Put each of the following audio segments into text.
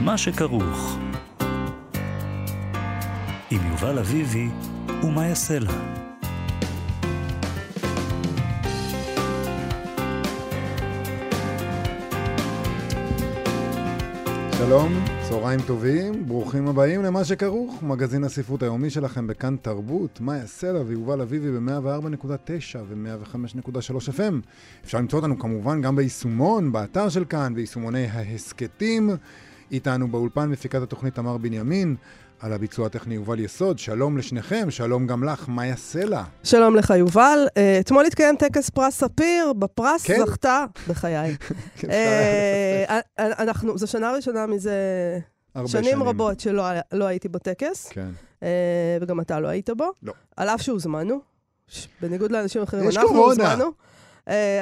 מה שכרוך. עם יובל אביבי ומה יעשה לה. שלום, צהריים טובים, ברוכים הבאים למה שכרוך, מגזין הספרות היומי שלכם בכאן תרבות, מאיה סלע ויובל אביבי ב-104.9 ו-105.3 FM. אפשר למצוא אותנו כמובן גם ביישומון, באתר של כאן, ביישומוני ההסכתים. איתנו באולפן מפיקת התוכנית תמר בנימין, על הביצוע הטכני יובל יסוד. שלום לשניכם, שלום גם לך, מאיה סלע. שלום לך, יובל. Uh, אתמול התקיים טקס פרס ספיר, בפרס כן? זכתה, בחיי. כן, uh, אנחנו, זו שנה ראשונה מזה הרבה שנים, שנים. רבות שלא לא הייתי בטקס, כן. וגם אתה לא היית בו. לא. על אף שהוזמנו, בניגוד לאנשים אחרים, יש אנחנו קורונה. הוזמנו. Uh,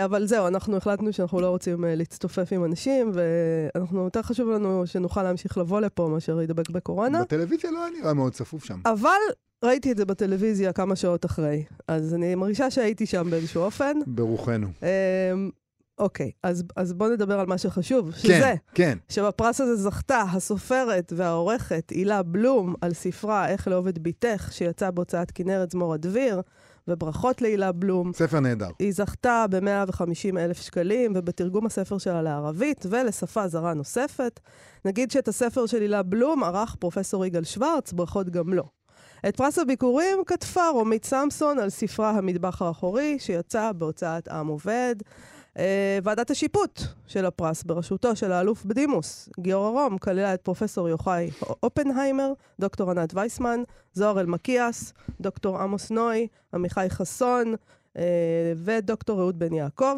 אבל זהו, אנחנו החלטנו שאנחנו לא רוצים uh, להצטופף עם אנשים, ואנחנו, יותר חשוב לנו שנוכל להמשיך לבוא לפה מאשר להידבק בקורונה. בטלוויזיה לא היה נראה מאוד צפוף שם. אבל ראיתי את זה בטלוויזיה כמה שעות אחרי, אז אני מרגישה שהייתי שם באיזשהו אופן. ברוחנו. אמ, אוקיי, אז, אז בואו נדבר על מה שחשוב, שזה כן, כן. שבפרס הזה זכתה הסופרת והעורכת הילה בלום על ספרה "איך לאהוב את בתך", שיצא בהוצאת כנרת זמור הדביר, וברכות להילה בלום. ספר נהדר. היא זכתה ב-150 אלף שקלים, ובתרגום הספר שלה לערבית ולשפה זרה נוספת. נגיד שאת הספר של הילה בלום ערך פרופסור יגאל שוורץ, ברכות גם לו. את פרס הביקורים כתבה רומית סמסון על ספרה המטבח האחורי, שיצא בהוצאת עם עובד. אה, ועדת השיפוט של הפרס, בראשותו של האלוף בדימוס, גיורא רום, כללה את פרופסור יוחאי אופנהיימר, דוקטור ענת וייסמן, זוהר אלמקיאס, דוקטור עמוס נוי, עמיחי חסון אה, ודוקטור אהוד בן יעקב.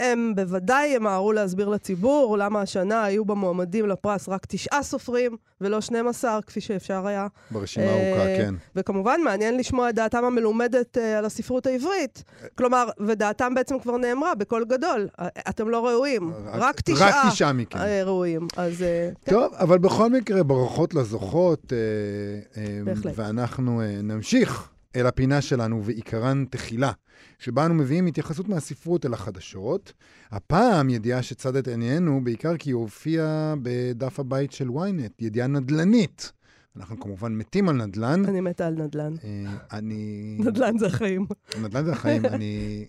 הם בוודאי ימהרו להסביר לציבור למה השנה היו במועמדים לפרס רק תשעה סופרים ולא 12, כפי שאפשר היה. ברשימה אה, ארוכה, כן. וכמובן, מעניין לשמוע את דעתם המלומדת אה, על הספרות העברית. כלומר, ודעתם בעצם כבר נאמרה בקול גדול. אתם לא ראויים, רק תשעה רק תשעה מכם. אה, ראויים. אז כן. טוב, אבל בכל מקרה, ברכות לזוכות, בהחלט. ואנחנו נמשיך אל הפינה שלנו, ועיקרן תחילה, שבה אנו מביאים התייחסות מהספרות אל החדשות. הפעם ידיעה שצד את עינינו, בעיקר כי היא הופיעה בדף הבית של ynet, ידיעה נדל"נית. אנחנו כמובן מתים על נדל"ן. אני מתה על נדל"ן. אה, אני... נדל"ן זה החיים. נדל"ן זה החיים. אני...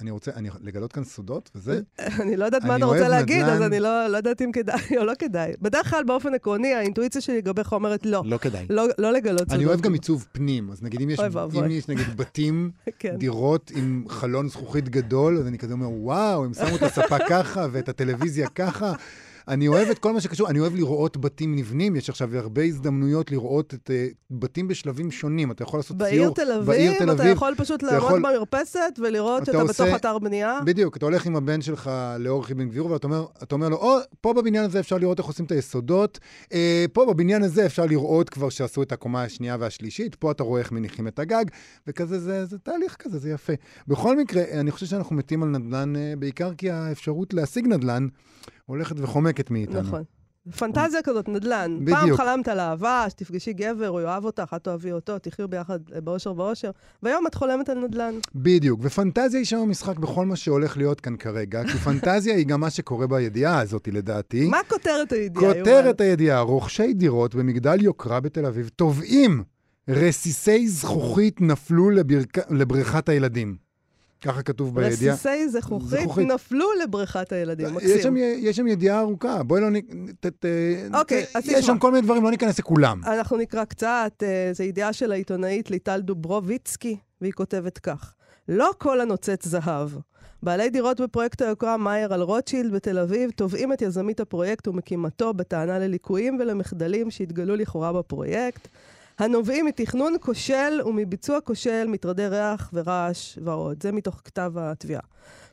אני רוצה אני לגלות כאן סודות, וזה... אני לא יודעת מה אני אתה רוצה להגיד, נדל"ן. אז אני לא לא יודעת אם כדאי או לא כדאי. בדרך כלל, באופן עקרוני, האינטואיציה שלי לגביך אומרת לא. לא כדאי. לא לא לגלות סודות. אני אוהב גם עיצוב פנים, אז נגיד אם יש. אם יש נגיד בתים, כן. דירות עם חלון זכוכית גדול, אז אני כזה אומר, וואו, הם שמו את הספה ככה ואת הטלוויזיה ככה. אני אוהב את כל מה שקשור, אני אוהב לראות בתים נבנים, יש עכשיו הרבה הזדמנויות לראות את uh, בתים בשלבים שונים. אתה יכול לעשות בעיר ציור. תל בעיר אביב, תל אתה אביב. יכול פשוט אתה לעמוד יכול- במרפסת ולראות אתה שאתה עושה- בתוך אתר בנייה. בדיוק, אתה הולך עם הבן שלך לאורך אבן גבירול, ואתה אומר, אתה אומר לו, או, פה בבניין הזה אפשר לראות איך עושים את היסודות, אה, פה בבניין הזה אפשר לראות כבר שעשו את הקומה השנייה והשלישית, פה אתה רואה איך מניחים את הגג, וכזה, זה, זה תהליך כזה, זה יפה. בכל מקרה, אני חושב שאנחנו מתים על נדל"ן, אה, בעיקר כי האפשרות להשיג נדל"ן הולכת וחומקת מאיתנו. נכון. פנטזיה כזאת, נדל"ן. פעם בדיוק. חלמת על אהבה, שתפגשי גבר, הוא יאהב אותך, את תאהבי אותו, תחיו ביחד אה, באושר ואושר, והיום את חולמת על נדל"ן. בדיוק, ופנטזיה היא שם המשחק בכל מה שהולך להיות כאן כרגע, כי פנטזיה היא גם מה שקורה בידיעה הזאת, לדעתי. מה כותרת הידיעה? כותרת הידיעה, רוכשי דירות במגדל יוקרה בתל אביב תובעים רסיסי זכוכית נפלו לברכ... לבריכת הילדים. ככה כתוב בידיעה. רסיסי זכוכית. נפלו לבריכת הילדים, יש מקסים. יש שם ידיעה ארוכה, בואי לא נ... אוקיי, אז יש תשמע. שם כל מיני דברים, לא ניכנס לכולם. אנחנו נקרא קצת, אה, זו ידיעה של העיתונאית ליטל דוברוביצקי, והיא כותבת כך: לא כל הנוצץ זהב. בעלי דירות בפרויקט היוקרה מאייר על רוטשילד בתל אביב תובעים את יזמית הפרויקט ומקימתו בטענה לליקויים ולמחדלים שהתגלו לכאורה בפרויקט, הנובעים מתכנון כושל ומביצוע כושל, מטרדי ריח ורעש ועוד. זה מתוך כתב התביעה.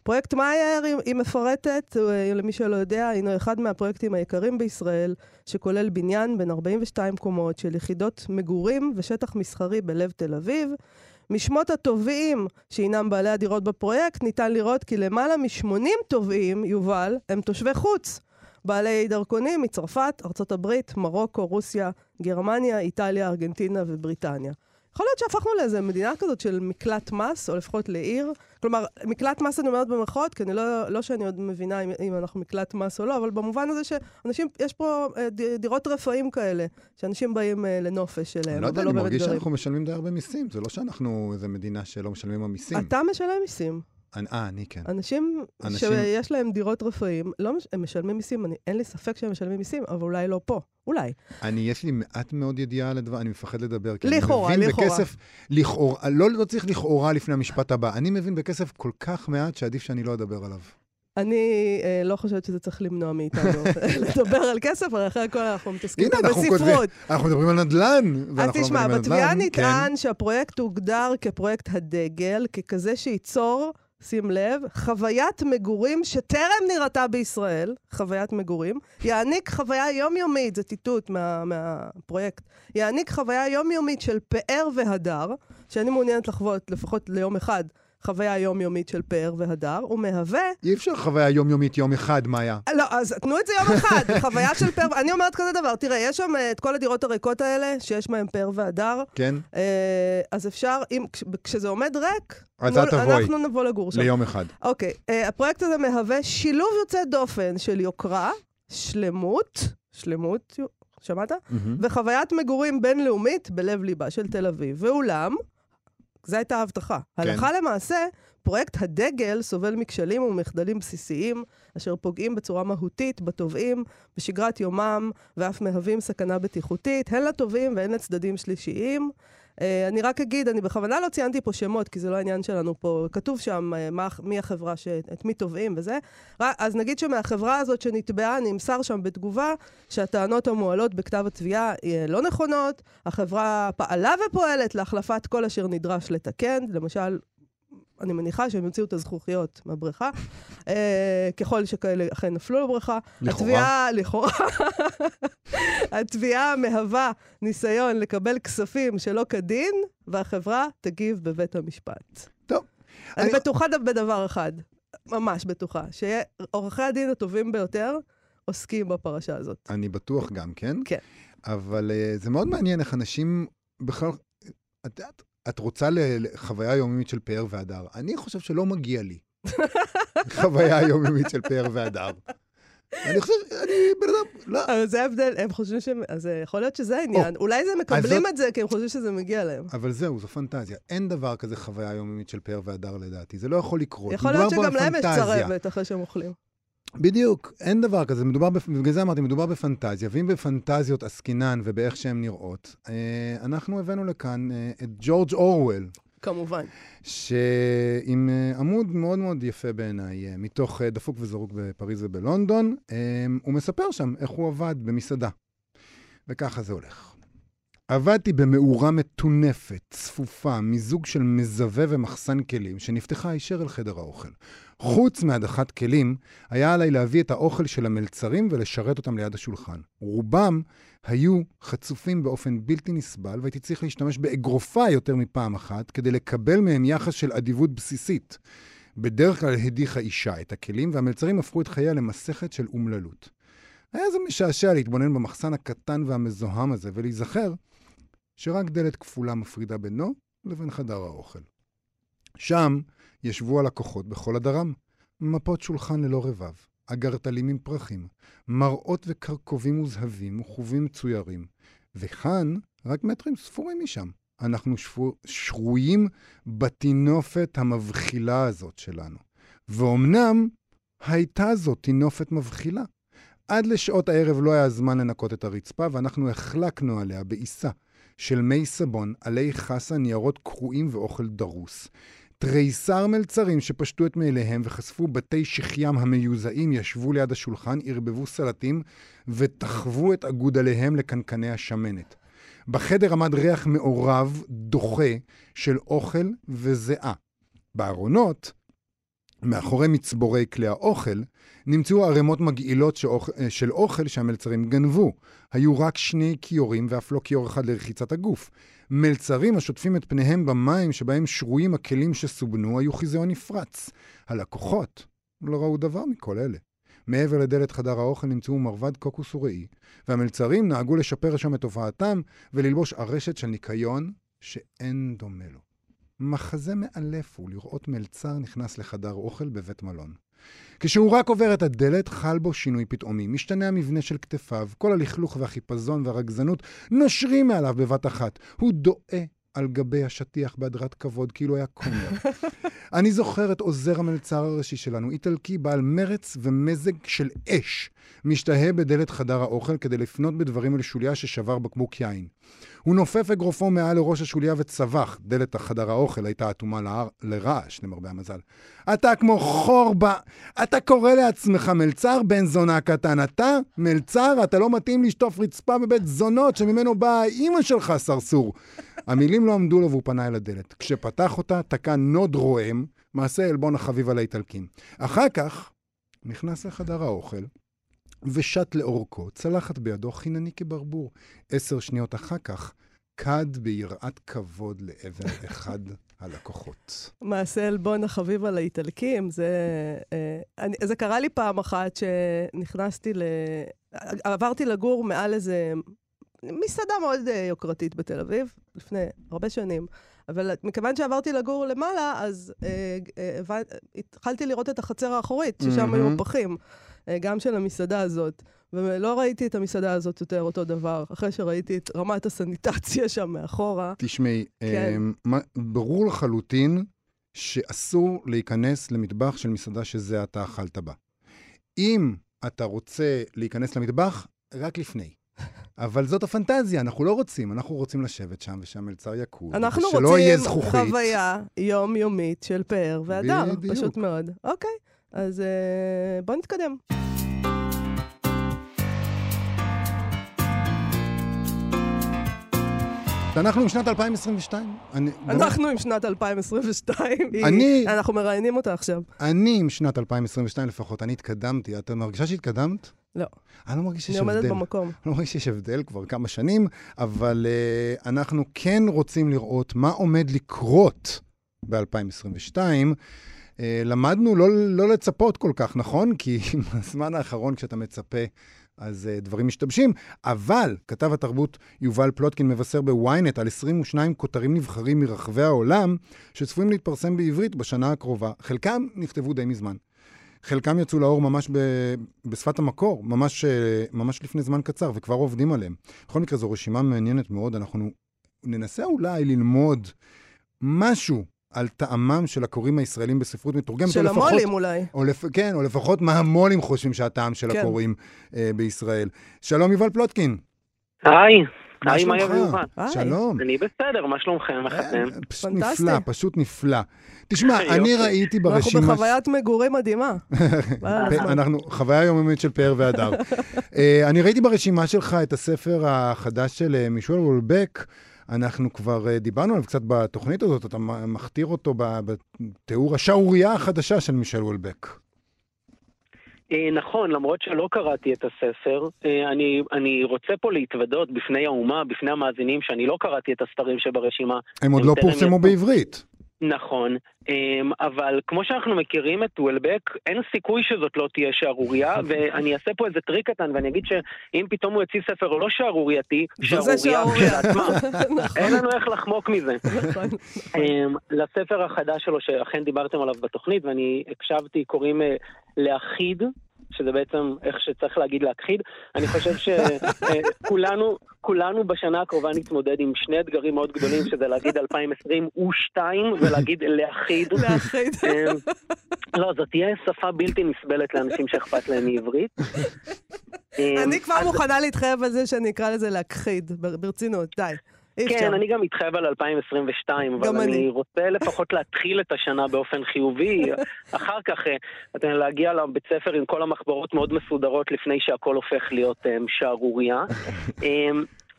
פרויקט מאייר, היא- מפרטת, אה, למי שלא יודע, הינו אחד מהפרויקטים היקרים בישראל, שכולל בניין בן 42 קומות של יחידות מגורים ושטח מסחרי בלב תל אביב. משמות התובעים שהינם בעלי הדירות בפרויקט, ניתן לראות כי למעלה מ-80 תובעים, יובל, הם תושבי חוץ. בעלי דרכונים מצרפת, ארצות הברית, מרוקו, רוסיה, גרמניה, איטליה, ארגנטינה ובריטניה. יכול להיות שהפכנו לאיזה מדינה כזאת של מקלט מס, או לפחות לעיר. כלומר, מקלט מס אני אומרת במרכאות, כי אני לא, לא שאני עוד מבינה אם, אם אנחנו מקלט מס או לא, אבל במובן הזה שאנשים, יש פה אה, דירות רפאים כאלה, שאנשים באים אה, לנופש אני אליהם, לא יודע, אבל אני לא באמת מרגיש גרים. שאנחנו משלמים די הרבה מיסים. זה לא שאנחנו איזה מדינה שלא משלמים המיסים. אתה משלם מיסים. אה, אני כן. אנשים, אנשים- שיש להם דירות רפאים, לא, מש- הם משלמים מיסים, אני, אין לי ספק שהם משלמים מיסים, אבל אולי לא פה. אולי. אני, יש לי מעט מאוד ידיעה על הדבר, אני מפחד לדבר. כי לכאורה, אני מבין לכאורה. בכסף, לכאורה, לא, לא צריך לכאורה לפני המשפט הבא. אני מבין בכסף כל כך מעט שעדיף שאני לא אדבר עליו. אני אה, לא חושבת שזה צריך למנוע מאיתנו לדבר על כסף, הרי אחרי הכל אנחנו מתעסקים הנה, אנחנו כותבים, בספרות. אנחנו מדברים על נדל"ן, אז לא תשמע, בתביעה נדל"ן. נטען שהפרויקט הוגדר כפרויקט הדגל, ככזה שייצור, שים לב, חוויית מגורים שטרם נראתה בישראל, חוויית מגורים, יעניק חוויה יומיומית, זה ציטוט מה, מהפרויקט, יעניק חוויה יומיומית של פאר והדר, שאני מעוניינת לחוות לפחות ליום אחד חוויה יומיומית של פאר והדר, ומהווה אי אפשר חוויה יומיומית יום אחד, מאיה. לא, אז תנו את זה יום אחד, חוויה של פאר, אני אומרת כזה דבר, תראה, יש שם אה, את כל הדירות הריקות האלה, שיש בהן פאר והדר, כן? אה, אז אפשר, אם, כש- כשזה עומד ריק, אז את תבואי. אנחנו נבוא לגור שם. ליום אחד. אוקיי, אה, הפרויקט הזה מהווה שילוב יוצא דופן של יוקרה, שלמות, שלמות, שמעת? מהמם. וחוויית מגורים בינלאומית בלב ליבה של תל אביב. ואולם, זו הייתה ההבטחה. כן. הלכה למעשה, פרויקט הדגל סובל מכשלים ומחדלים בסיסיים, אשר פוגעים בצורה מהותית בתובעים, בשגרת יומם, ואף מהווים סכנה בטיחותית, הן לתובעים והן לצדדים שלישיים. Uh, אני רק אגיד, אני בכוונה לא ציינתי פה שמות, כי זה לא העניין שלנו פה. כתוב שם uh, מה, מי החברה, ש, את מי תובעים וזה. אז נגיד שמהחברה הזאת שנתבעה, נמסר שם בתגובה שהטענות המועלות בכתב התביעה אה, לא נכונות, החברה פעלה ופועלת להחלפת כל אשר נדרש לתקן, למשל, אני מניחה שהם יוציאו את הזכוכיות מהבריכה, אה, ככל שכאלה אכן נפלו לבריכה. לכאורה. התביעה, לכאורה, התביעה מהווה ניסיון לקבל כספים שלא כדין, והחברה תגיב בבית המשפט. טוב. אני אני- בטוחה בדבר אחד, ממש בטוחה, שעורכי הדין הטובים ביותר עוסקים בפרשה הזאת. אני בטוח גם, כן? כן. אבל אה, זה מאוד מעניין איך אנשים בכלל... את יודעת, את רוצה לחוויה יומיומית של פאר והדר. אני חושב שלא מגיע לי חוויה יומיומית של פאר והדר. אני חושב, אני בן אדם, לא. אבל זה ההבדל, הם חושבים ש... אז יכול להיות שזה העניין. אולי זה מקבלים את זה כי הם חושבים שזה מגיע להם. אבל זהו, זו פנטזיה. אין דבר כזה חוויה יומיומית של פאר והדר לדעתי. זה לא יכול לקרות. יכול להיות שגם להם יש. צרבת אחרי שהם אוכלים. בדיוק, אין דבר כזה, מדובר. בגלל זה אמרתי, מדובר בפנטזיה, ואם בפנטזיות עסקינן ובאיך שהן נראות, אה, אנחנו הבאנו לכאן אה, את ג'ורג' אורוול, כמובן. שעם אה, עמוד מאוד מאוד יפה בעיניי, מתוך דפוק וזרוק בפריז ובלונדון, הוא מספר שם איך הוא עבד במסעדה. וככה זה הולך. עבדתי במאורה מטונפת, צפופה, מיזוג של מזווה ומחסן כלים, שנפתחה הישר אל חדר האוכל. חוץ מהדחת כלים, היה עליי להביא את האוכל של המלצרים ולשרת אותם ליד השולחן. רובם היו חצופים באופן בלתי נסבל, והייתי צריך להשתמש באגרופה יותר מפעם אחת כדי לקבל מהם יחס של אדיבות בסיסית. בדרך כלל הדיחה אישה את הכלים, והמלצרים הפכו את חייה למסכת של אומללות. היה זה משעשע להתבונן במחסן הקטן והמזוהם הזה, ולהיזכר שרק דלת כפולה מפרידה בינו לבין חדר האוכל. שם ישבו הלקוחות בכל הדרם, מפות שולחן ללא רבב, אגרטלים עם פרחים, מראות וקרקובים מוזהבים וחובים מצוירים. וכאן, רק מטרים ספורים משם, אנחנו שפו, שרויים בטינופת המבחילה הזאת שלנו. ואומנם, הייתה זו טינופת מבחילה. עד לשעות הערב לא היה זמן לנקות את הרצפה, ואנחנו החלקנו עליה בעיסה של מי סבון, עלי חסה, ניירות קרועים ואוכל דרוס. תריסר מלצרים שפשטו את מעיליהם וחשפו בתי שחיים המיוזעים ישבו ליד השולחן, ערבבו סלטים ותחבו את אגודליהם לקנקני השמנת. בחדר עמד ריח מעורב, דוחה, של אוכל וזיעה. בארונות, מאחורי מצבורי כלי האוכל, נמצאו ערימות מגעילות שאוכ... של אוכל שהמלצרים גנבו. היו רק שני כיורים ואף לא כיור אחד לרחיצת הגוף. מלצרים השוטפים את פניהם במים שבהם שרויים הכלים שסובנו היו חיזיון נפרץ. הלקוחות לא ראו דבר מכל אלה. מעבר לדלת חדר האוכל נמצאו מרבד קוקוס וראי, והמלצרים נהגו לשפר שם את הופעתם וללבוש ארשת של ניקיון שאין דומה לו. מחזה מאלף הוא לראות מלצר נכנס לחדר אוכל בבית מלון. כשהוא רק עובר את הדלת, חל בו שינוי פתאומי. משתנה המבנה של כתפיו, כל הלכלוך והחיפזון והרגזנות נושרים מעליו בבת אחת. הוא דואה על גבי השטיח בהדרת כבוד, כאילו היה קומר. אני זוכר את עוזר המלצר הראשי שלנו, איטלקי בעל מרץ ומזג של אש, משתהה בדלת חדר האוכל כדי לפנות בדברים אל שוליה ששבר בקבוק יין. הוא נופף אגרופו מעל לראש השוליה וצבח. דלת החדר האוכל הייתה אטומה להר, לרעש, למרבה המזל. אתה כמו חור ב... אתה קורא לעצמך מלצר, בן זונה קטן. אתה מלצר, אתה לא מתאים לשטוף רצפה בבית זונות שממנו באה אימא שלך, סרסור. המילים לא עמדו לו והוא פנה אל הדלת. כשפתח אותה, תקע נוד רועם, מעשה עלבון החביב על האיטלקים. אחר כך, נכנס לחדר האוכל, ושט לאורכו, צלחת בידו חינני כברבור. עשר שניות אחר כך, כד ביראת כבוד לעבר אחד הלקוחות. מעשה עלבון החביב על האיטלקים, זה, אה, אני, זה קרה לי פעם אחת שנכנסתי ל... עברתי לגור מעל איזה מסעדה מאוד אה, יוקרתית בתל אביב, לפני הרבה שנים. אבל מכיוון שעברתי לגור למעלה, אז אה, אה, התחלתי לראות את החצר האחורית, ששם mm-hmm. היו פחים. אה, גם של המסעדה הזאת. ולא ראיתי את המסעדה הזאת יותר אותו דבר, אחרי שראיתי את רמת הסניטציה שם מאחורה. תשמעי, כן. אה, ברור לחלוטין שאסור להיכנס למטבח של מסעדה שזה אתה אכלת בה. אם אתה רוצה להיכנס למטבח, רק לפני. אבל זאת הפנטזיה, אנחנו לא רוצים, אנחנו רוצים לשבת שם ושהמלצר יקום, אנחנו רוצים חוויה יומיומית של פאר והדר, פשוט מאוד. אוקיי, אז uh, בואו נתקדם. אנחנו עם שנת 2022. אני, אנחנו עם שנת 2022. אני... אנחנו מראיינים אותה עכשיו. אני עם שנת 2022 לפחות, אני התקדמתי. את מרגישה שהתקדמת? לא. אני לא מרגיש שיש הבדל. אני עומדת במקום. אני לא מרגיש שיש הבדל כבר כמה שנים, אבל uh, אנחנו כן רוצים לראות מה עומד לקרות ב-2022. Uh, למדנו לא, לא לצפות כל כך, נכון? כי בזמן האחרון כשאתה מצפה, אז uh, דברים משתבשים. אבל כתב התרבות יובל פלוטקין מבשר בוויינט על 22 כותרים נבחרים מרחבי העולם, שצפויים להתפרסם בעברית בשנה הקרובה. חלקם נכתבו די מזמן. חלקם יצאו לאור ממש ב, בשפת המקור, ממש, אה, ממש לפני זמן קצר, וכבר עובדים עליהם. בכל מקרה, זו רשימה מעניינת מאוד. אנחנו ננסה אולי ללמוד משהו על טעמם של הקוראים הישראלים בספרות מתורגמת. של המו"לים אולי. או לפ... כן, או לפחות מה המו"לים חושבים שהטעם של כן. הקוראים אה, בישראל. שלום, יובל פלוטקין. היי. מה שלומך? שלום. אני בסדר, מה שלומכם? אתם? פשוט נפלא, פשוט נפלא. תשמע, אני ראיתי ברשימה... אנחנו בחוויית מגורים מדהימה. אנחנו, חוויה יומיומית של פאר והדר. אה, אני ראיתי ברשימה שלך את הספר החדש של אה, מישול וולבק. אנחנו כבר אה, דיברנו עליו קצת בתוכנית הזאת, אתה מכתיר אותו בתיאור השערורייה החדשה של מישל וולבק. אה, נכון, למרות שלא קראתי את הספר, אה, אני, אני רוצה פה להתוודות בפני האומה, בפני המאזינים, שאני לא קראתי את הספרים שברשימה. הם עוד לא פורסמו בעברית. נכון, אמ, אבל כמו שאנחנו מכירים את וולבק, אין סיכוי שזאת לא תהיה שערורייה, ואני אעשה פה איזה טריק קטן ואני אגיד שאם פתאום הוא יוציא ספר לא שערורייתי, שערורייה כשלעצמה, נכון. אין לנו איך לחמוק מזה. נכון. אמ, לספר החדש שלו, שאכן דיברתם עליו בתוכנית, ואני הקשבתי, קוראים אה, להכיד. שזה בעצם איך שצריך להגיד להכחיד. אני חושב שכולנו כולנו בשנה הקרובה נתמודד עם שני אתגרים מאוד גדולים, שזה להגיד 2022 ולהגיד להכחיד. להכחיד. אמ, לא, זאת תהיה שפה בלתי נסבלת לאנשים שאכפת להם מעברית. אני כבר מוכנה להתחייב על זה שאני אקרא לזה להכחיד, ברצינות, די. כן, אני גם מתחייב על 2022, אבל אני. אני רוצה לפחות להתחיל את השנה באופן חיובי. אחר כך, אה, אתה יודע, להגיע לבית ספר עם כל המחברות מאוד מסודרות לפני שהכל הופך להיות um, שערורייה.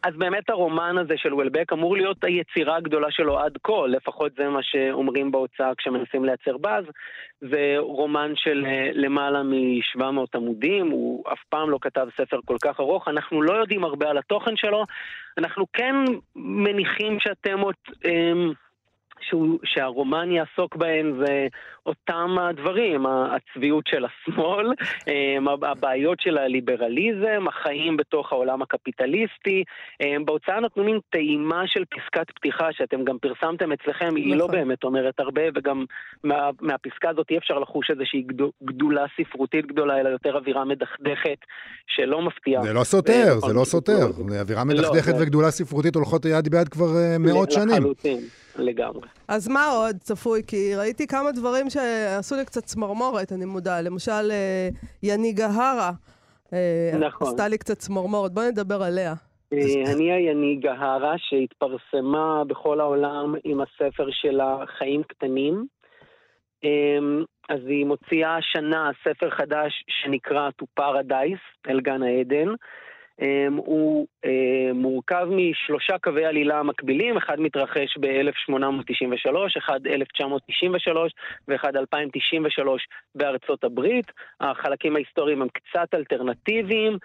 אז באמת הרומן הזה של וולבק אמור להיות היצירה הגדולה שלו עד כה, לפחות זה מה שאומרים בהוצאה כשמנסים לייצר באז. זה רומן של אה, למעלה מ-700 עמודים, הוא אף פעם לא כתב ספר כל כך ארוך, אנחנו לא יודעים הרבה על התוכן שלו, אנחנו כן מניחים שהתמות... אמ, שהוא, שהרומן יעסוק בהן זה אותם הדברים, הצביעות של השמאל, אמ, הבעיות של הליברליזם, החיים בתוך העולם הקפיטליסטי. אמ, בהוצאה נתנו מין טעימה של פסקת פתיחה שאתם גם פרסמתם אצלכם, נכון. היא לא נכון. באמת אומרת הרבה, וגם מה, מהפסקה הזאת אי אפשר לחוש איזושהי גדולה ספרותית גדולה, אלא יותר אווירה מדכדכת שלא מפתיעה. זה לא סותר, זה לא סותר. אווירה מדכדכת לא, וגדולה ספרותית הולכות יד ביד כבר אה, מאות שנים. לחלוטין. לגמרי. אז מה עוד צפוי? כי ראיתי כמה דברים שעשו לי קצת צמרמורת, אני מודה. למשל, אה, יני גהרה. אה, נכון. עשתה לי קצת צמרמורת. בוא נדבר עליה. אה, אני היני גהרה שהתפרסמה בכל העולם עם הספר שלה חיים קטנים. אז היא מוציאה השנה ספר חדש שנקרא To Paradise, אל גן העדן. אמ, הוא אה, מורכב משלושה קווי עלילה מקבילים, אחד מתרחש ב-1893, אחד 1993 ואחד 2093 בארצות הברית. החלקים ההיסטוריים הם קצת אלטרנטיביים.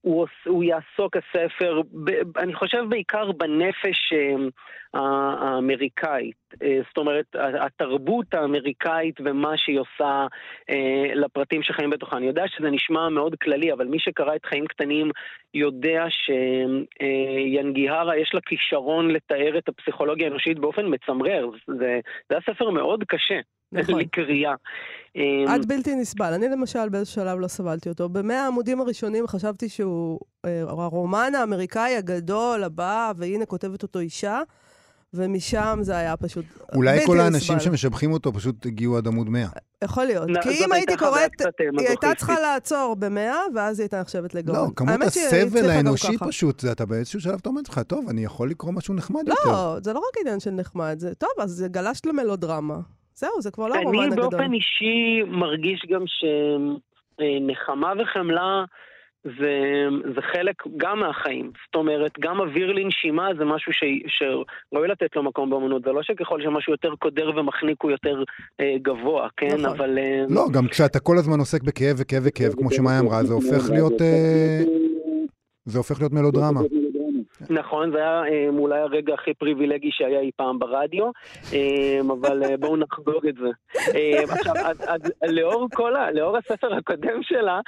הוא, הוא יעסוק הספר, ב, אני חושב בעיקר בנפש אמ, האמריקאית. אה, זאת אומרת, התרבות האמריקאית ומה שהיא עושה אה, לפרטים שחיים בתוכה. אני יודע שזה נשמע מאוד כללי, אבל מי שקרא את חיים קטנים יודע שיאנגיהרה יש לה כישרון לתאר את הפסיכולוגיה האנושית באופן מצמרר. זה, זה היה ספר מאוד קשה. נכון. לקריאה. עד בלתי נסבל. אני למשל באיזשהו שלב לא סבלתי אותו. במאה העמודים הראשונים חשבתי שהוא אה, הרומן האמריקאי הגדול הבא, והנה כותבת אותו אישה. ומשם זה היה פשוט אולי כל האנשים שמשבחים אותו פשוט הגיעו עד עמוד 100. יכול להיות. כי אם הייתי קוראת, אה, היא הייתה צריכה לעצור ב-100, ואז היא הייתה נחשבת לגאון. לא, כמות הסבל האנושי פשוט, אתה באיזשהו שלב, אתה אומר לך, טוב, אני יכול לקרוא משהו נחמד לא, יותר. לא, זה לא רק עניין של נחמד, זה טוב, אז גלשת למלודרמה. זהו, זה כבר לא הרומן הגדול. אני באופן אישי מרגיש גם שנחמה וחמלה... זה, זה חלק גם מהחיים. זאת אומרת, גם אוויר לנשימה זה משהו ש, שראוי לתת לו מקום באמנות. זה לא שככל שמשהו יותר קודר ומחניק הוא יותר אה, גבוה, כן? נכון. אבל... אה... לא, גם כשאתה כל הזמן עוסק בכאב וכאב וכאב, כמו שמאיה אמרה, זה הופך להיות... אה... זה הופך להיות מלודרמה. נכון, זה היה אה, אולי הרגע הכי פריבילגי שהיה אי פעם ברדיו, אה, אבל אה, בואו נחגוג את זה. עכשיו, אז לאור כל ה... לאור הספר הקודם שלה,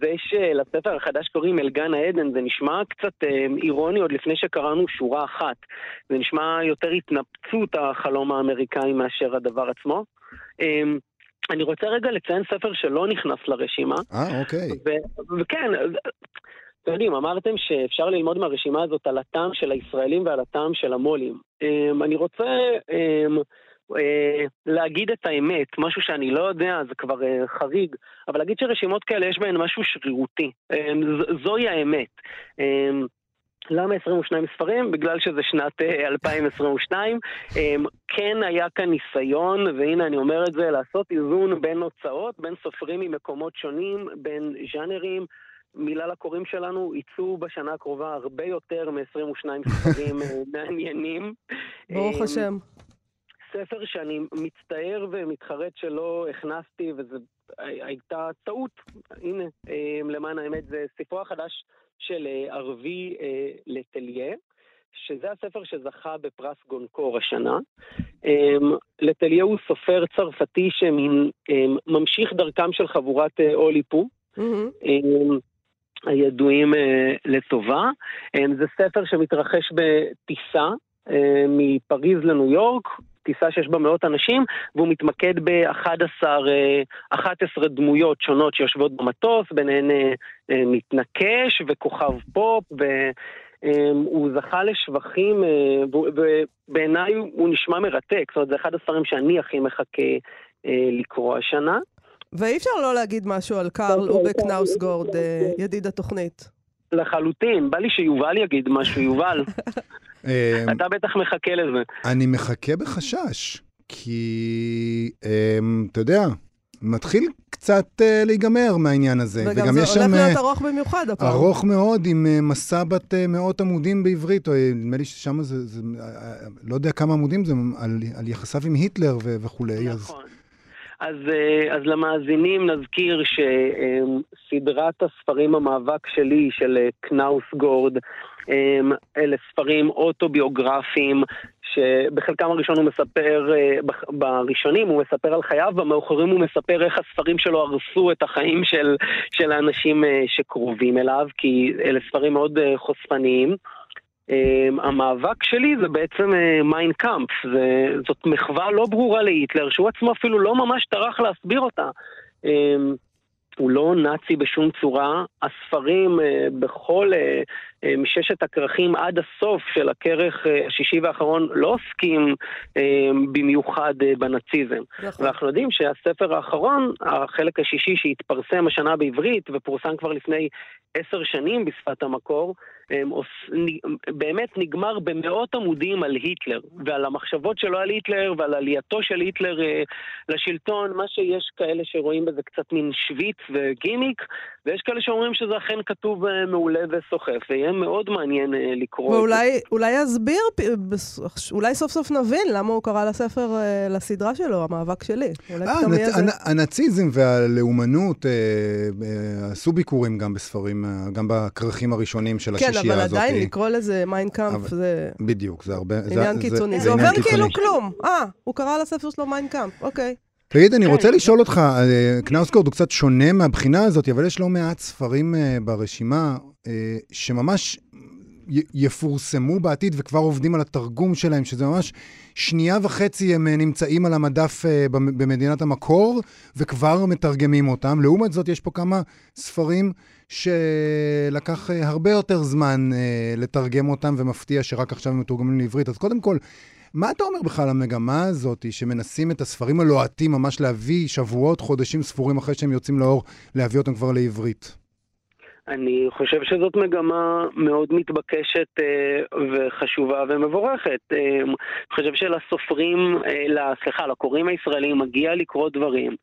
זה שלספר החדש קוראים אל גן העדן, זה נשמע קצת אירוני עוד לפני שקראנו שורה אחת. זה נשמע יותר התנפצות החלום האמריקאי מאשר הדבר עצמו. אני רוצה רגע לציין ספר שלא נכנס לרשימה. אה, אוקיי. וכן, אתם יודעים, אמרתם שאפשר ללמוד מהרשימה הזאת על הטעם של הישראלים ועל הטעם של המו"לים. אמ, אני רוצה אמ, אה, להגיד את האמת, משהו שאני לא יודע, זה כבר אה, חריג, אבל להגיד שרשימות כאלה יש בהן משהו שרירותי. אמ, זוהי האמת. למה 22 ספרים? בגלל שזה שנת 2022. אה, כן היה כאן ניסיון, והנה אני אומר את זה, לעשות איזון בין הוצאות, בין סופרים ממקומות שונים, בין ז'אנרים. מילה לקוראים שלנו, יצאו בשנה הקרובה הרבה יותר מ-22 ספרים אה, מעניינים. ברוך אמ, השם. ספר שאני מצטער ומתחרט שלא הכנסתי, וזו הייתה טעות. הנה, אמ, למען האמת, זה ספרו החדש של אה, ערבי אה, לטליה. שזה הספר שזכה בפרס גונקור השנה. לטליה הוא סופר צרפתי שממשיך דרכם של חבורת אוליפו. Mm-hmm. הידועים אה, לטובה. אה, זה ספר שמתרחש בטיסה אה, מפריז לניו יורק, טיסה שיש בה מאות אנשים, והוא מתמקד ב-11 11 דמויות שונות שיושבות במטוס, ביניהן מתנקש וכוכב פופ, והוא זכה לשבחים, ובעיניי הוא נשמע מרתק, זאת אומרת, זה אחד הספרים שאני הכי מחכה לקרוא השנה. ואי אפשר לא להגיד משהו על קארל אוקיי, אובק נאוסגורד, אה, ידיד התוכנית. לחלוטין, בא לי שיובל יגיד משהו, יובל. אה, אתה בטח מחכה לזה. אני מחכה בחשש, כי אמ, אתה יודע, מתחיל קצת uh, להיגמר מהעניין הזה. וגם, וגם זה הולך להיות ארוך במיוחד הפעם. ארוך מאוד, עם uh, מסע בת uh, מאות עמודים בעברית, או נדמה לי ששם זה, זה לא יודע כמה עמודים זה, על, על יחסיו עם היטלר ו- וכולי. נכון. אז... אז, אה, אז למאזינים נזכיר שסדרת הספרים המאבק שלי של קנאוס גורד אלה ספרים אוטוביוגרפיים שבחלקם הראשון הוא מספר, אה, בראשונים הוא מספר על חייו, במאוחרים הוא מספר איך הספרים שלו הרסו את החיים של, של האנשים אה, שקרובים אליו, כי אלה ספרים מאוד אה, חושפניים. המאבק שלי זה בעצם Mein Kampf, זאת מחווה לא ברורה להיטלר, שהוא עצמו אפילו לא ממש טרח להסביר אותה. הוא לא נאצי בשום צורה. הספרים אה, בכל, אה, אה, מששת הכרכים עד הסוף של הכרך השישי והאחרון לא עוסקים במיוחד בנאציזם. נכון. ואנחנו יודעים שהספר האחרון, החלק השישי שהתפרסם השנה בעברית ופורסם כבר לפני עשר שנים בשפת המקור, באמת נגמר במאות עמודים על היטלר, ועל המחשבות שלו על היטלר ועל עלייתו של היטלר לשלטון, מה שיש כאלה שרואים בזה קצת מין שוויץ וגימיק, ויש כאלה שאומרים שזה אכן כתוב אה, מעולה וסוחף, ויהיה מאוד מעניין אה, לקרוא ואולי, את זה. ואולי יסביר, אולי סוף סוף נבין למה הוא קרא לספר, אה, לסדרה שלו, המאבק שלי. הנאציזם והלאומנות עשו ביקורים גם בספרים, גם בכרכים הראשונים של כן, הזאת. אבל עדיין לקרוא לזה Mein Kampf זה... בדיוק, זה הרבה... עניין קיצוני. זה עובר כאילו כלום. אה, הוא קרא לספר שלו Mein Kampf, אוקיי. תגיד, אני כן. רוצה לשאול אותך, אה, קנאוסקורד הוא קצת שונה מהבחינה הזאת, אבל יש לא מעט ספרים אה, ברשימה אה, שממש יפורסמו בעתיד וכבר עובדים על התרגום שלהם, שזה ממש שנייה וחצי הם נמצאים על המדף במדינת המקור וכבר מתרגמים אותם. לעומת זאת, יש פה כמה ספרים שלקח הרבה יותר זמן לתרגם אותם, ומפתיע שרק עכשיו הם מתורגמים לעברית. אז קודם כל, מה אתה אומר בכלל על המגמה הזאת, שמנסים את הספרים הלוהטים ממש להביא שבועות, חודשים ספורים אחרי שהם יוצאים לאור, להביא אותם כבר לעברית? אני חושב שזאת מגמה מאוד מתבקשת אה, וחשובה ומבורכת. אה, אני חושב שלסופרים, אה, סליחה, לקוראים הישראלים מגיע לקרוא דברים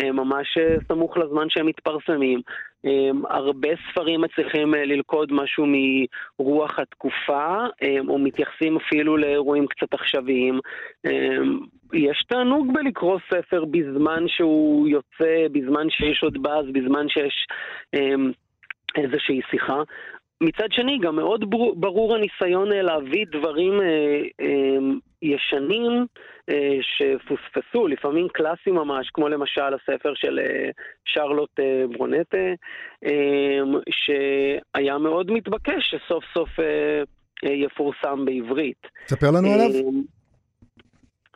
ממש סמוך לזמן שהם מתפרסמים. הרבה ספרים מצליחים ללכוד משהו מרוח התקופה, או מתייחסים אפילו לאירועים קצת עכשוויים. יש תענוג בלקרוא ספר בזמן שהוא יוצא, בזמן שיש עוד באז, בזמן שיש... איזושהי שיחה. מצד שני, גם מאוד ברור הניסיון אה, להביא דברים אה, אה, ישנים אה, שפוספסו, לפעמים קלאסיים ממש, כמו למשל הספר של אה, שרלוט אה, ברונטה, אה, שהיה מאוד מתבקש שסוף סוף אה, אה, יפורסם בעברית. תספר לנו אה, עליו.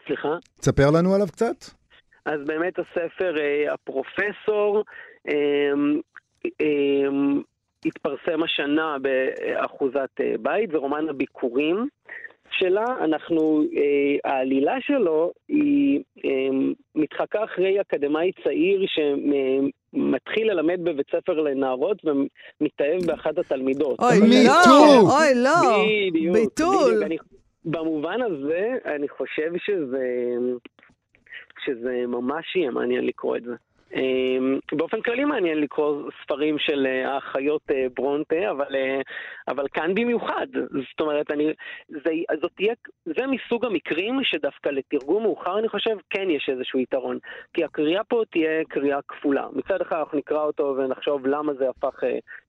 סליחה? תספר לנו עליו קצת. אז באמת הספר, אה, הפרופסור, אה, התפרסם השנה באחוזת אה, בית, זה רומן הביקורים שלה. אנחנו, אה, העלילה שלו היא אמ, מתחקה אחרי אקדמאי צעיר שמתחיל ללמד בבית ספר לנערות ומתאהב באחת התלמידות. אוי, לא, אוי, לא, בדיוק, ביטול. בדיוק, במובן הזה, אני חושב שזה, שזה ממש יהיה מעניין לקרוא את זה. אמ, באופן כללי מעניין לקרוא ספרים של אה, האחיות אה, ברונטה, אבל, אה, אבל כאן במיוחד. זאת אומרת, אני, זה, זאת תהיה, זה מסוג המקרים שדווקא לתרגום מאוחר, אני חושב, כן יש איזשהו יתרון. כי הקריאה פה תהיה קריאה כפולה. מצד אחד אנחנו נקרא אותו ונחשוב למה זה הפך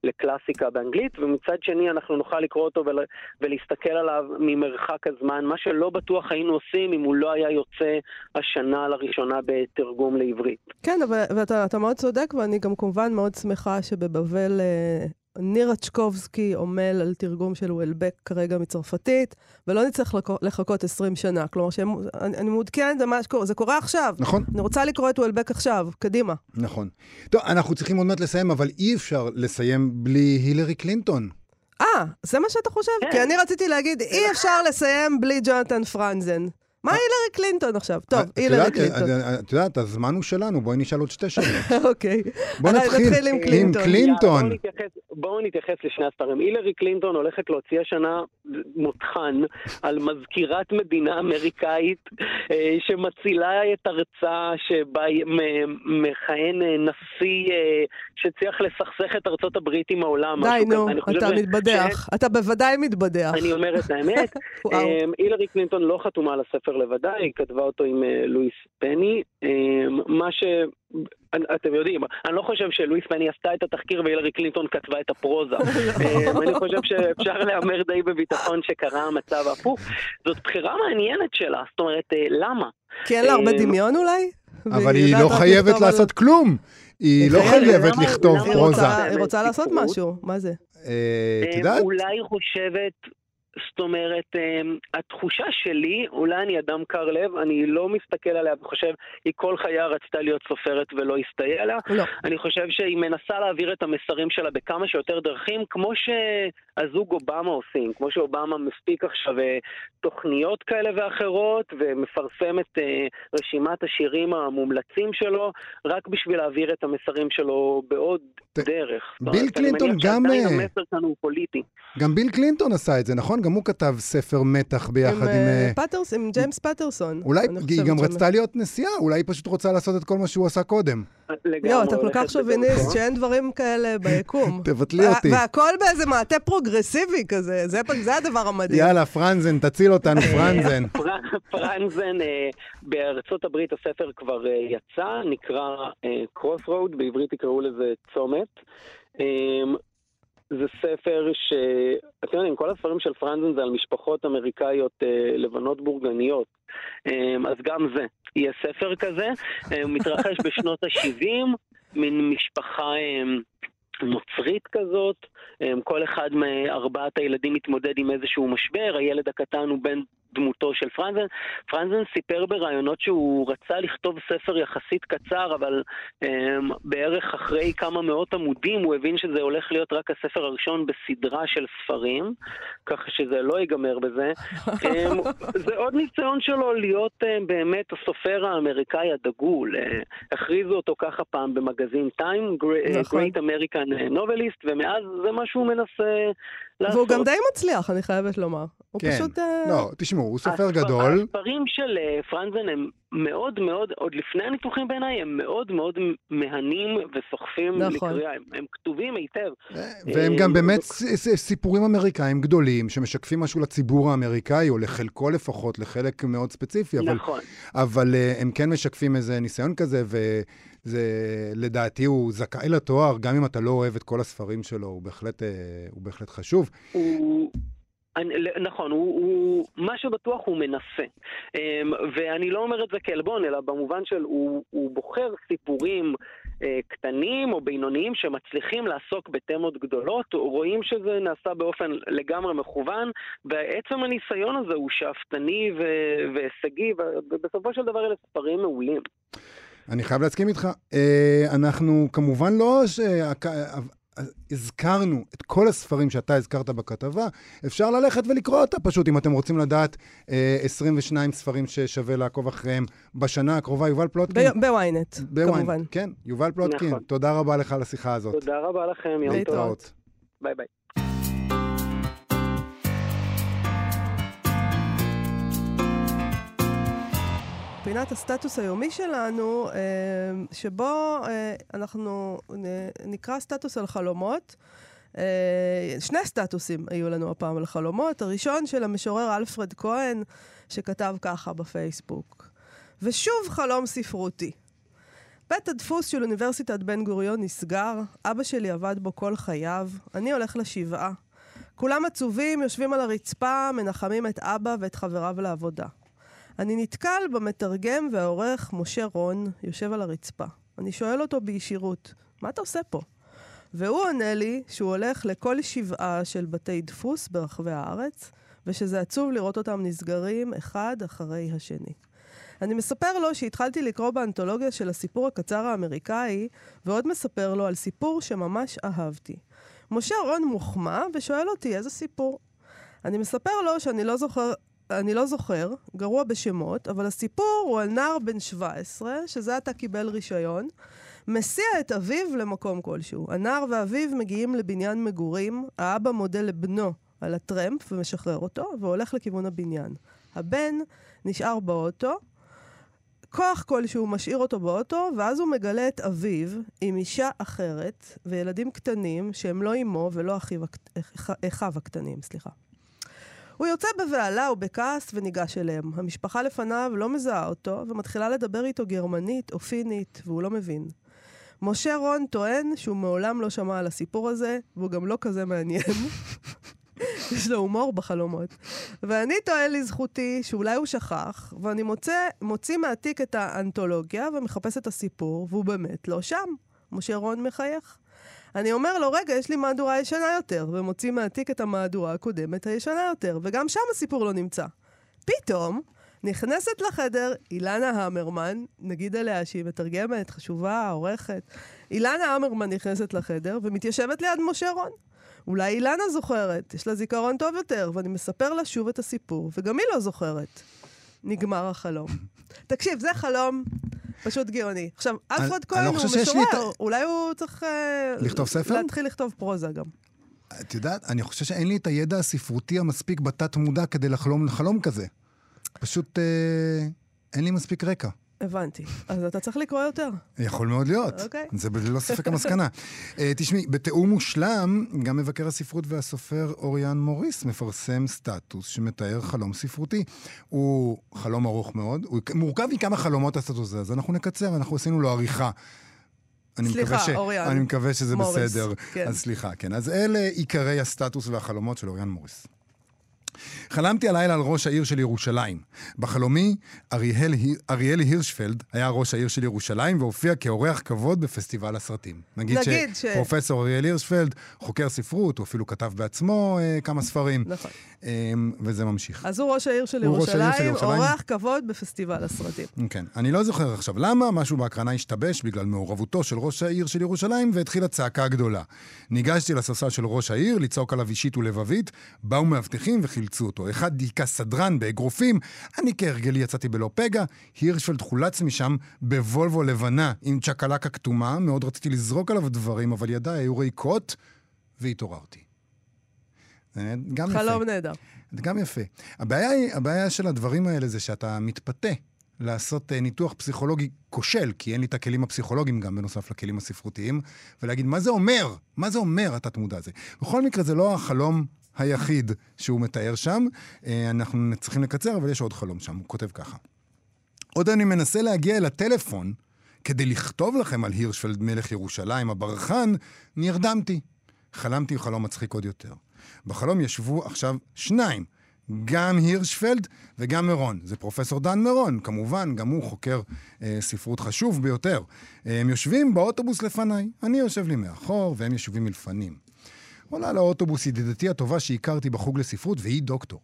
לקלאסיקה באנגלית, ומצד שני אנחנו נוכל לקרוא אותו ול, ולהסתכל עליו ממרחק הזמן, מה שלא בטוח היינו עושים אם הוא לא היה יוצא השנה לראשונה בתרגום לעברית. כן, אבל... ואתה מאוד צודק, ואני גם כמובן מאוד שמחה שבבבל אה, נירה צ'קובסקי עמל על תרגום של וולבק כרגע מצרפתית, ולא נצטרך לחכות 20 שנה. כלומר, שאני אני מעודכנת, זה, זה קורה עכשיו. נכון. אני רוצה לקרוא את וולבק עכשיו, קדימה. נכון. טוב, אנחנו צריכים עוד מעט לסיים, אבל אי אפשר לסיים בלי הילרי קלינטון. אה, זה מה שאתה חושב? כן. כי אני רציתי להגיד, אי אפשר לסיים בלי ג'ונתן פרנזן. מה הילרי קלינטון עכשיו? טוב, הילרי קלינטון. את יודעת, הזמן הוא שלנו, בואי נשאל עוד שתי שאלות. אוקיי. בואו נתחיל עם קלינטון. בואו נתייחס לשני הספרים. הילרי קלינטון הולכת להוציא השנה מותחן על מזכירת מדינה אמריקאית אה, שמצילה את ארצה, שבה מכהן אה, נשיא אה, שצריך לסכסך את ארצות הברית עם העולם. די, נו, אתה מתבדח. אתה בוודאי מתבדח. אני אומר את האמת. הילרי קלינטון לא חתומה על הספר הספר לבדה, היא כתבה אותו עם לואיס פני. מה ש... אתם יודעים, אני לא חושב שלואיס פני עשתה את התחקיר והילרי קלינטון כתבה את הפרוזה. אני חושב שאפשר להמר די בביטחון שקרה המצב הפוך. זאת בחירה מעניינת שלה, זאת אומרת, למה? כי אין לה הרבה דמיון אולי? אבל היא לא חייבת לעשות כלום. היא לא חייבת לכתוב פרוזה. היא רוצה לעשות משהו, מה זה? את יודעת? אולי היא חושבת זאת אומרת, אמ, התחושה שלי, אולי אני אדם קר לב, אני לא מסתכל עליה וחושב, היא כל חייה רצתה להיות סופרת ולא הסתייע לה. לא. אני חושב שהיא מנסה להעביר את המסרים שלה בכמה שיותר דרכים, כמו שהזוג אובמה עושים, כמו שאובמה מספיק עכשיו אה, תוכניות כאלה ואחרות, ומפרסם את אה, רשימת השירים המומלצים שלו, רק בשביל להעביר את המסרים שלו בעוד ת... דרך. ביל קלינטון גם... אני מניח שעדיין המסר כאן הוא פוליטי. גם ביל קלינטון עשה את זה, נכון? גם הוא כתב ספר מתח ביחד עם... עם פטרס, עם ג'יימס פטרסון. אולי, היא גם רצתה להיות נשיאה, אולי היא פשוט רוצה לעשות את כל מה שהוא עשה קודם. לא, אתה כל כך שוביניסט שאין דברים כאלה ביקום. תבטלי אותי. והכל באיזה מעטה פרוגרסיבי כזה, זה הדבר המדהים. יאללה, פרנזן, תציל אותנו, פרנזן. פרנזן, בארצות הברית הספר כבר יצא, נקרא Crossroad, בעברית יקראו לזה צומת. זה ספר ש... אתם יודעים, כל הספרים של פרנזן זה על משפחות אמריקאיות אה, לבנות בורגניות. אה, אז גם זה. יהיה ספר כזה, אה, הוא מתרחש בשנות ה-70, מין משפחה... אה, נוצרית כזאת, כל אחד מארבעת הילדים מתמודד עם איזשהו משבר, הילד הקטן הוא בן דמותו של פרנזן. פרנזן סיפר בראיונות שהוא רצה לכתוב ספר יחסית קצר, אבל um, בערך אחרי כמה מאות עמודים הוא הבין שזה הולך להיות רק הספר הראשון בסדרה של ספרים, ככה שזה לא ייגמר בזה. um, זה עוד ניסיון שלו להיות um, באמת הסופר האמריקאי הדגול. Uh, הכריזו אותו ככה פעם במגזין טיים, נכון. Great American Novelist, ומאז זה מה שהוא מנסה לעשות. והוא גם די מצליח, אני חייבת לומר. הוא כן. פשוט... לא, תשמעו, הוא סופר הספר, גדול. הספרים של uh, פרנזן הם מאוד מאוד, עוד לפני הניתוחים בעיניי, הם מאוד מאוד מהנים וסוחפים נכון. לקריאה. הם, הם כתובים היטב. והם גם באמת סיפורים אמריקאים גדולים, שמשקפים משהו לציבור האמריקאי, או לחלקו לפחות, לחלק מאוד ספציפי. אבל, נכון. אבל uh, הם כן משקפים איזה ניסיון כזה, ו... זה, לדעתי, הוא זכאי לתואר, גם אם אתה לא אוהב את כל הספרים שלו, הוא בהחלט, הוא בהחלט חשוב. הוא... אני, נכון, הוא, הוא, מה שבטוח הוא מנסה. Um, ואני לא אומר את זה כעלבון, אלא במובן של הוא, הוא בוחר סיפורים uh, קטנים או בינוניים שמצליחים לעסוק בתמות גדולות, רואים שזה נעשה באופן לגמרי מכוון, ועצם הניסיון הזה הוא שאפתני והישגי, ובסופו של דבר אלה ספרים מעולים. אני חייב להסכים איתך. Uh, אנחנו כמובן לא... הזכרנו את כל הספרים שאתה הזכרת בכתבה, אפשר ללכת ולקרוא אותה פשוט, אם אתם רוצים לדעת אה, 22 ספרים ששווה לעקוב אחריהם בשנה הקרובה. יובל פלוטקין. בוויינט, כמובן. כן, יובל פלוטקין, נכון. תודה רבה לך על השיחה הזאת. תודה רבה לכם, יום טוב. ביי ביי. פינת הסטטוס היומי שלנו, אה, שבו אה, אנחנו נקרא סטטוס על חלומות. אה, שני סטטוסים היו לנו הפעם על חלומות. הראשון של המשורר אלפרד כהן, שכתב ככה בפייסבוק: ושוב חלום ספרותי. בית הדפוס של אוניברסיטת בן גוריון נסגר, אבא שלי עבד בו כל חייו, אני הולך לשבעה. כולם עצובים, יושבים על הרצפה, מנחמים את אבא ואת חבריו לעבודה. אני נתקל במתרגם והעורך משה רון, יושב על הרצפה. אני שואל אותו בישירות, מה אתה עושה פה? והוא עונה לי שהוא הולך לכל שבעה של בתי דפוס ברחבי הארץ, ושזה עצוב לראות אותם נסגרים אחד אחרי השני. אני מספר לו שהתחלתי לקרוא באנתולוגיה של הסיפור הקצר האמריקאי, ועוד מספר לו על סיפור שממש אהבתי. משה רון מוחמא ושואל אותי איזה סיפור. אני מספר לו שאני לא זוכר אני לא זוכר, גרוע בשמות, אבל הסיפור הוא על נער בן 17, שזה עתה קיבל רישיון, מסיע את אביו למקום כלשהו. הנער ואביו מגיעים לבניין מגורים, האבא מודה לבנו על הטרמפ ומשחרר אותו, והולך לכיוון הבניין. הבן נשאר באוטו, כוח כלשהו משאיר אותו באוטו, ואז הוא מגלה את אביו עם אישה אחרת וילדים קטנים שהם לא אמו ולא אחיו, אחיו הקטנים, סליחה. הוא יוצא בבהלה ובכעס וניגש אליהם. המשפחה לפניו לא מזהה אותו, ומתחילה לדבר איתו גרמנית או פינית, והוא לא מבין. משה רון טוען שהוא מעולם לא שמע על הסיפור הזה, והוא גם לא כזה מעניין. יש לו הומור בחלומות. ואני טוען לזכותי שאולי הוא שכח, ואני מוצא, מוציא מהתיק את האנתולוגיה ומחפש את הסיפור, והוא באמת לא שם. משה רון מחייך. אני אומר לו, רגע, יש לי מהדורה ישנה יותר, ומוציא מהתיק את המהדורה הקודמת הישנה יותר, וגם שם הסיפור לא נמצא. פתאום, נכנסת לחדר אילנה המרמן, נגיד עליה שהיא מתרגמת, חשובה, עורכת. אילנה המרמן נכנסת לחדר ומתיישבת ליד משה רון. אולי אילנה זוכרת, יש לה זיכרון טוב יותר, ואני מספר לה שוב את הסיפור, וגם היא לא זוכרת. נגמר החלום. תקשיב, זה חלום פשוט גאוני. עכשיו, אלפרד כהן לא הוא שיש לי משורר, אולי הוא צריך... אה, לכתוב ספר? להתחיל לכתוב פרוזה גם. את יודעת, אני חושב שאין לי את הידע הספרותי המספיק בתת-מודע כדי לחלום חלום כזה. פשוט אה, אין לי מספיק רקע. הבנתי. אז אתה צריך לקרוא יותר. יכול מאוד להיות. אוקיי. זה ללא ספק המסקנה. uh, תשמעי, בתיאום מושלם, גם מבקר הספרות והסופר אוריאן מוריס מפרסם סטטוס שמתאר חלום ספרותי. הוא חלום ארוך מאוד, הוא מורכב מכמה חלומות הסטטוס הזה, אז אנחנו נקצר, אנחנו עשינו לו עריכה. אני סליחה, מקווה ש... אוריאן. אני מקווה שזה מוריס, בסדר. כן. אז סליחה, כן. אז אלה עיקרי הסטטוס והחלומות של אוריאן מוריס. חלמתי הלילה על ראש העיר של ירושלים. בחלומי, אריאל, אריאל הירשפלד היה ראש העיר של ירושלים והופיע כאורח כבוד בפסטיבל הסרטים. נגיד, נגיד ש- שפרופסור אריאל הירשפלד, חוקר ספרות, הוא אפילו כתב בעצמו אה, כמה ספרים, נכון. אה, וזה ממשיך. אז הוא ראש העיר של ירושלים. אורח כבוד בפסטיבל הסרטים. כן. אני לא זוכר עכשיו למה, משהו בהקרנה השתבש בגלל מעורבותו של ראש העיר של ירושלים, והתחילה צעקה גדולה. ניגשתי לספסל של ראש העיר, לצעוק עליו אישית ולבבית, באו מאבטחים וחילצו אותו. אחד דיכא סדרן באגרופים, אני כהרגלי יצאתי בלא פגע, הירשפלד חולץ משם בוולבו לבנה עם צ'קלקה כתומה, מאוד רציתי לזרוק עליו דברים, אבל ידיי היו ריקות, והתעוררתי. גם יפה. חלום נהדר. זה גם יפה. הבעיה, היא, הבעיה של הדברים האלה זה שאתה מתפתה לעשות uh, ניתוח פסיכולוגי כושל, כי אין לי את הכלים הפסיכולוגיים גם בנוסף לכלים הספרותיים, ולהגיד מה זה אומר, מה זה אומר התת-מודע הזה. בכל מקרה, זה לא החלום היחיד שהוא מתאר שם. Uh, אנחנו צריכים לקצר, אבל יש עוד חלום שם, הוא כותב ככה. עוד אני מנסה להגיע אל הטלפון כדי לכתוב לכם על הירשפלד מלך ירושלים הברחן, נרדמתי. חלמתי חלום מצחיק עוד יותר. בחלום ישבו עכשיו שניים, גם הירשפלד וגם מירון. זה פרופסור דן מירון, כמובן, גם הוא חוקר אה, ספרות חשוב ביותר. אה, הם יושבים באוטובוס לפניי, אני יושב לי מאחור והם יושבים מלפנים. עולה לאוטובוס ידידתי הטובה שהכרתי בחוג לספרות, והיא דוקטור.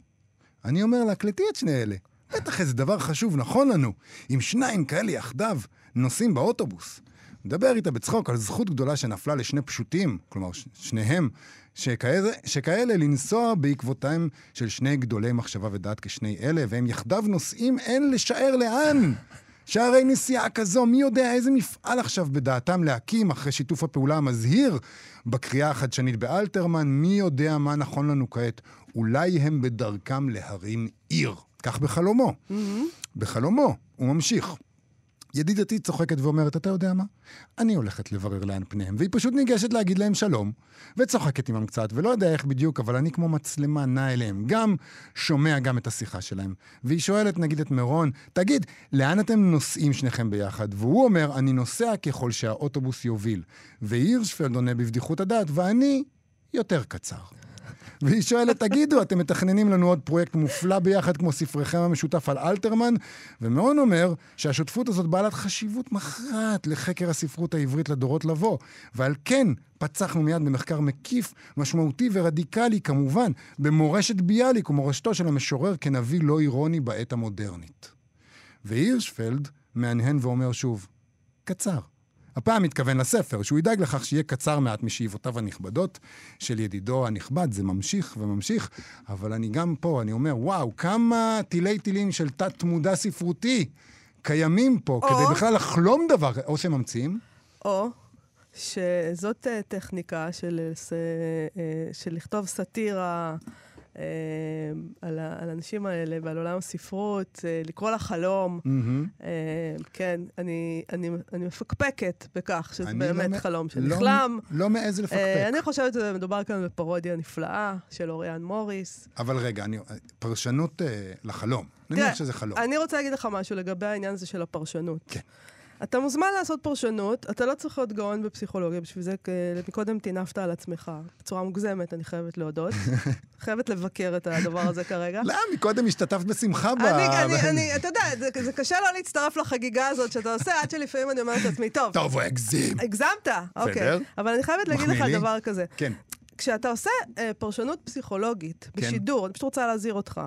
אני אומר לה, קלטי את שני אלה. בטח איזה דבר חשוב, נכון לנו. אם שניים כאלה יחדיו נוסעים באוטובוס. מדבר איתה בצחוק על זכות גדולה שנפלה לשני פשוטים, כלומר ש- שניהם, שכאלה, שכאלה לנסוע בעקבותיהם של שני גדולי מחשבה ודעת כשני אלה, והם יחדיו נוסעים אין לשער לאן. שהרי נסיעה כזו, מי יודע איזה מפעל עכשיו בדעתם להקים אחרי שיתוף הפעולה המזהיר בקריאה החדשנית באלתרמן, מי יודע מה נכון לנו כעת. אולי הם בדרכם להרים עיר. כך בחלומו. בחלומו, הוא ממשיך. ידידתי צוחקת ואומרת, אתה יודע מה? אני הולכת לברר לאן פניהם. והיא פשוט ניגשת להגיד להם שלום, וצוחקת עמם קצת, ולא יודע איך בדיוק, אבל אני כמו מצלמה נע אליהם. גם שומע גם את השיחה שלהם. והיא שואלת, נגיד, את מירון, תגיד, לאן אתם נוסעים שניכם ביחד? והוא אומר, אני נוסע ככל שהאוטובוס יוביל. והירשפלד עונה בבדיחות הדעת, ואני יותר קצר. והיא שואלת, תגידו, אתם מתכננים לנו עוד פרויקט מופלא ביחד כמו ספריכם המשותף על אלתרמן? ומאון אומר שהשותפות הזאת בעלת חשיבות מכרעת לחקר הספרות העברית לדורות לבוא. ועל כן פצחנו מיד במחקר מקיף, משמעותי ורדיקלי, כמובן, במורשת ביאליק ומורשתו של המשורר כנביא לא אירוני בעת המודרנית. והירשפלד מהנהן ואומר שוב, קצר. הפעם מתכוון לספר, שהוא ידאג לכך שיהיה קצר מעט משאיבותיו הנכבדות של ידידו הנכבד, זה ממשיך וממשיך, אבל אני גם פה, אני אומר, וואו, כמה תילי תילים של תת-מודע ספרותי קיימים פה, או- כדי בכלל לחלום דבר, או שממציאים. או שזאת אה, טכניקה של, אה, אה, של לכתוב סאטירה האנשים האלה ועל עולם הספרות, אה, לקרוא לחלום. Mm-hmm. אה, כן, אני, אני, אני מפקפקת בכך שזה באמת לא, חלום לא, שנחלם. לא מעז לפקפק. אה, אני חושבת שמדובר כאן בפרודיה נפלאה של אוריאן מוריס. אבל רגע, אני, פרשנות לחלום. נניח שזה חלום. אני רוצה להגיד לך משהו לגבי העניין הזה של הפרשנות. כן. אתה מוזמן לעשות פרשנות, אתה לא צריך להיות גאון בפסיכולוגיה, בשביל זה כ- מקודם טינפת על עצמך, בצורה מוגזמת, אני חייבת להודות. חייבת לבקר את הדבר הזה כרגע. לא, מקודם השתתפת בשמחה ב... אני, אתה יודע, זה, קשה לא להצטרף לחגיגה הזאת שאתה עושה, עד שלפעמים אני אומרת לעצמי, טוב, טוב, הוא הגזים. הגזמת, אוקיי. אבל אני חייבת להגיד לך. דבר כזה. כן. כשאתה עושה אה, פרשנות פסיכולוגית כן. בשידור, אני פשוט רוצה להזהיר אותך,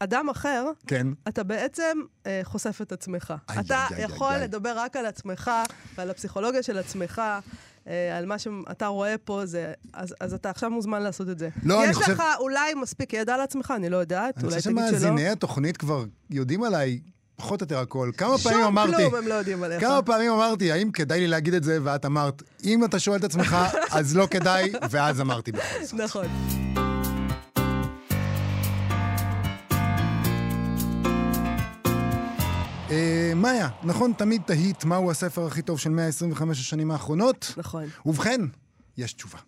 לאדם אחר, כן. אתה בעצם אה, חושף את עצמך. איי, אתה איי, יכול איי. לדבר רק על עצמך ועל הפסיכולוגיה של עצמך. אה, על מה שאתה רואה פה, זה, אז, אז אתה עכשיו מוזמן לעשות את זה. לא, אני יש חושב- לך אולי מספיק ידע על עצמך, אני לא יודעת, אני אולי חושב תגיד שלא. שמאזיני התוכנית כבר יודעים עליי פחות או יותר הכל. כמה פעמים שום אמרתי... כלום הם לא יודעים עליך. כמה פעמים אמרתי, האם כדאי לי להגיד את זה? ואת אמרת, אם אתה שואל את עצמך, אז לא כדאי, ואז אמרתי בכל זאת. נכון. אה, מאיה, נכון, תמיד תהית מהו הספר הכי טוב של 125 השנים האחרונות? נכון. ובכן, יש תשובה.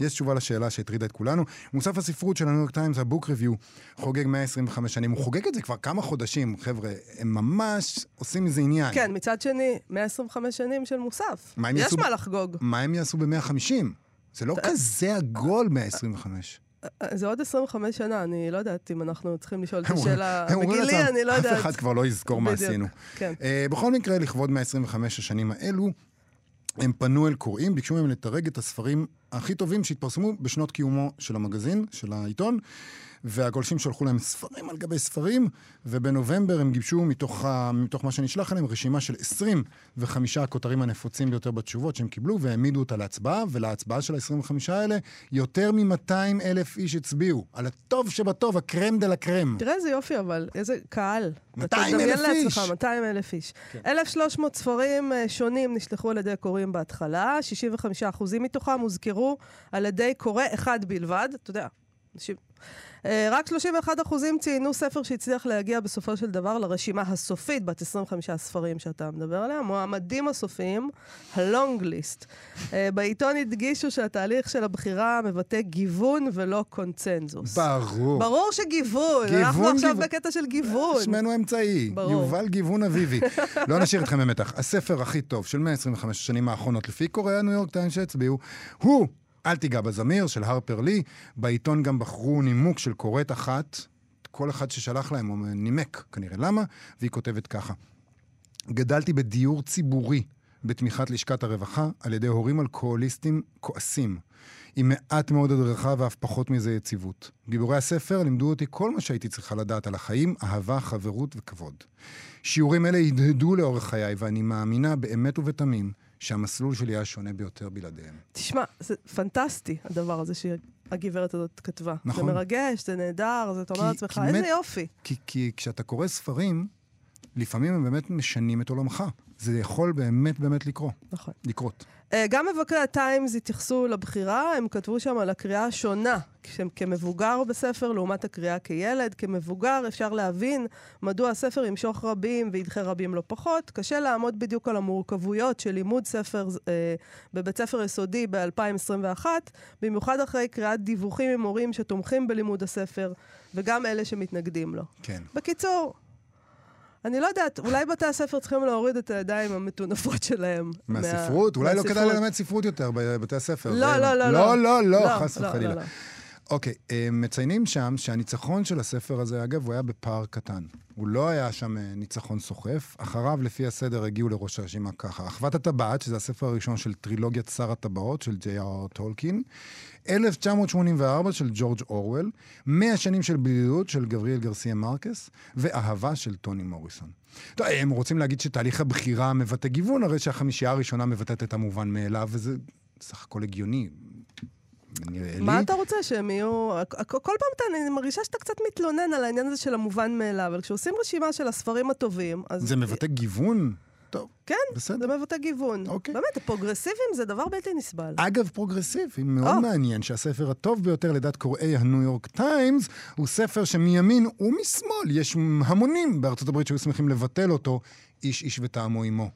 יש תשובה לשאלה שהטרידה את כולנו. מוסף הספרות של הניו יורק טיימס, הבוק ריוויו, חוגג 125 שנים. הוא חוגג את זה כבר כמה חודשים, חבר'ה. הם ממש עושים מזה עניין. כן, מצד שני, 125 שנים של מוסף. יש יעשו מה לחגוג. מה הם יעשו ב-150? זה לא כזה עגול 125. זה עוד 25 שנה, אני לא יודעת אם אנחנו צריכים לשאול את השאלה. בגילי, אני לא יודעת. אף אחד כבר לא יזכור מה עשינו. כן. אה, בכל מקרה, לכבוד 125 השנים האלו, הם פנו אל קוראים, ביקשו מהם לתרג את הספרים הכי טובים שהתפרסמו בשנות קיומו של המגזין, של העיתון, והגולשים שלחו להם ספרים על גבי ספרים, ובנובמבר הם גיבשו מתוך, ה... מתוך מה שנשלח אליהם רשימה של 25 הכותרים הנפוצים ביותר בתשובות שהם קיבלו, והעמידו אותה להצבעה, ולהצבעה של ה-25 האלה, יותר מ-200 אלף איש הצביעו. על הטוב שבטוב, הקרם דה לה קרם. תראה איזה יופי, אבל איזה קהל. 200,000 תדמיין איש. לעצמך, 200 אלף איש. 1,300 ספרים אה, שונים נשלחו על ידי קוראים בהתחלה, 65% מתוכם הוזכרו על ידי קורא אחד בלבד. אתה יודע, אנשים... אה, רק 31 אחוזים ציינו ספר שהצליח להגיע בסופו של דבר לרשימה הסופית, בת 25 הספרים שאתה מדבר עליה, המועמדים הסופיים, הלונג ליסט. בעיתון הדגישו שהתהליך של הבחירה מבטא גיוון ולא קונצנזוס. ברור. ברור שגיוון, גיוון, אנחנו עכשיו גיוון. בקטע של גיוון. שמנו אמצעי. ברור. יובל גיוון אביבי. לא נשאיר אתכם במתח. הספר הכי טוב של 125 השנים האחרונות, לפי קוראי הניו יורק טיימס שהצביעו, הוא אל תיגע בזמיר של הרפר לי. בעיתון גם בחרו נימוק של קוראת אחת. כל אחד ששלח להם הוא נימק כנראה למה, והיא כותבת ככה: גדלתי בדיור ציבורי בתמיכת לשכת הרווחה על ידי הורים אלכוהוליסטים כועסים, עם מעט מאוד הדרכה ואף פחות מזה יציבות. גיבורי הספר לימדו אותי כל מה שהייתי צריכה לדעת על החיים, אהבה, חברות וכבוד. שיעורים אלה הדהדו לאורך חיי, ואני מאמינה באמת ובתמים שהמסלול שלי היה שונה ביותר בלעדיהם. תשמע, זה פנטסטי, הדבר הזה שהגברת הזאת כתבה. נכון. זה מרגש, זה נהדר, זה אתה אומר לעצמך, איזה באמת- יופי. כי, כי כשאתה קורא ספרים, לפעמים הם באמת משנים את עולמך. זה יכול באמת באמת לקרות. נכון. לקרות. אה, גם מבקרי הטיימס התייחסו לבחירה, הם כתבו שם על הקריאה השונה, כמבוגר בספר לעומת הקריאה כילד. כמבוגר אפשר להבין מדוע הספר ימשוך רבים וידחה רבים לא פחות. קשה לעמוד בדיוק על המורכבויות של לימוד ספר אה, בבית ספר יסודי ב-2021, במיוחד אחרי קריאת דיווחים ממורים שתומכים בלימוד הספר, וגם אלה שמתנגדים לו. כן. בקיצור, אני לא יודעת, אולי בתי הספר צריכים להוריד את הידיים המטונפות שלהם. מהספרות? אולי לא כדאי. ללמד ספרות יותר בבתי הספר. לא, זה- לא, לא, לא, לא. לא, לא, חס לא, וחלילה. לא, לא. אוקיי, אה, מציינים שם שהניצחון של הספר הזה, אגב, הוא היה בפער קטן. הוא לא היה שם אה, ניצחון סוחף. אחריו, לפי הסדר, הגיעו לראש הרשימה ככה. אחוות הטבעת, שזה הספר הראשון של טרילוגיית שר הטבעות של ג'יי.אר טולקין. 1984 של ג'ורג' אורוול. 100 שנים של בדידות של גבריאל גרסיה מרקס. ואהבה של טוני מוריסון. טוב, הם רוצים להגיד שתהליך הבחירה מבטא גיוון, הרי שהחמישייה הראשונה מבטאת את המובן מאליו, וזה סך הכל הגיוני. לי. מה אתה רוצה שהם יהיו... כל פעם אתה, אני מרגישה שאתה קצת מתלונן על העניין הזה של המובן מאליו, אבל כשעושים רשימה של הספרים הטובים, אז... זה מבטא גיוון? טוב, כן, בסדר. זה מבטא גיוון. אוקיי. באמת, הפרוגרסיבים זה דבר בלתי נסבל. אגב, פרוגרסיבי, מאוד או. מעניין שהספר הטוב ביותר לדעת קוראי הניו יורק טיימס הוא ספר שמימין ומשמאל יש המונים בארצות הברית שהיו שמחים לבטל אותו, איש איש וטעמו עמו.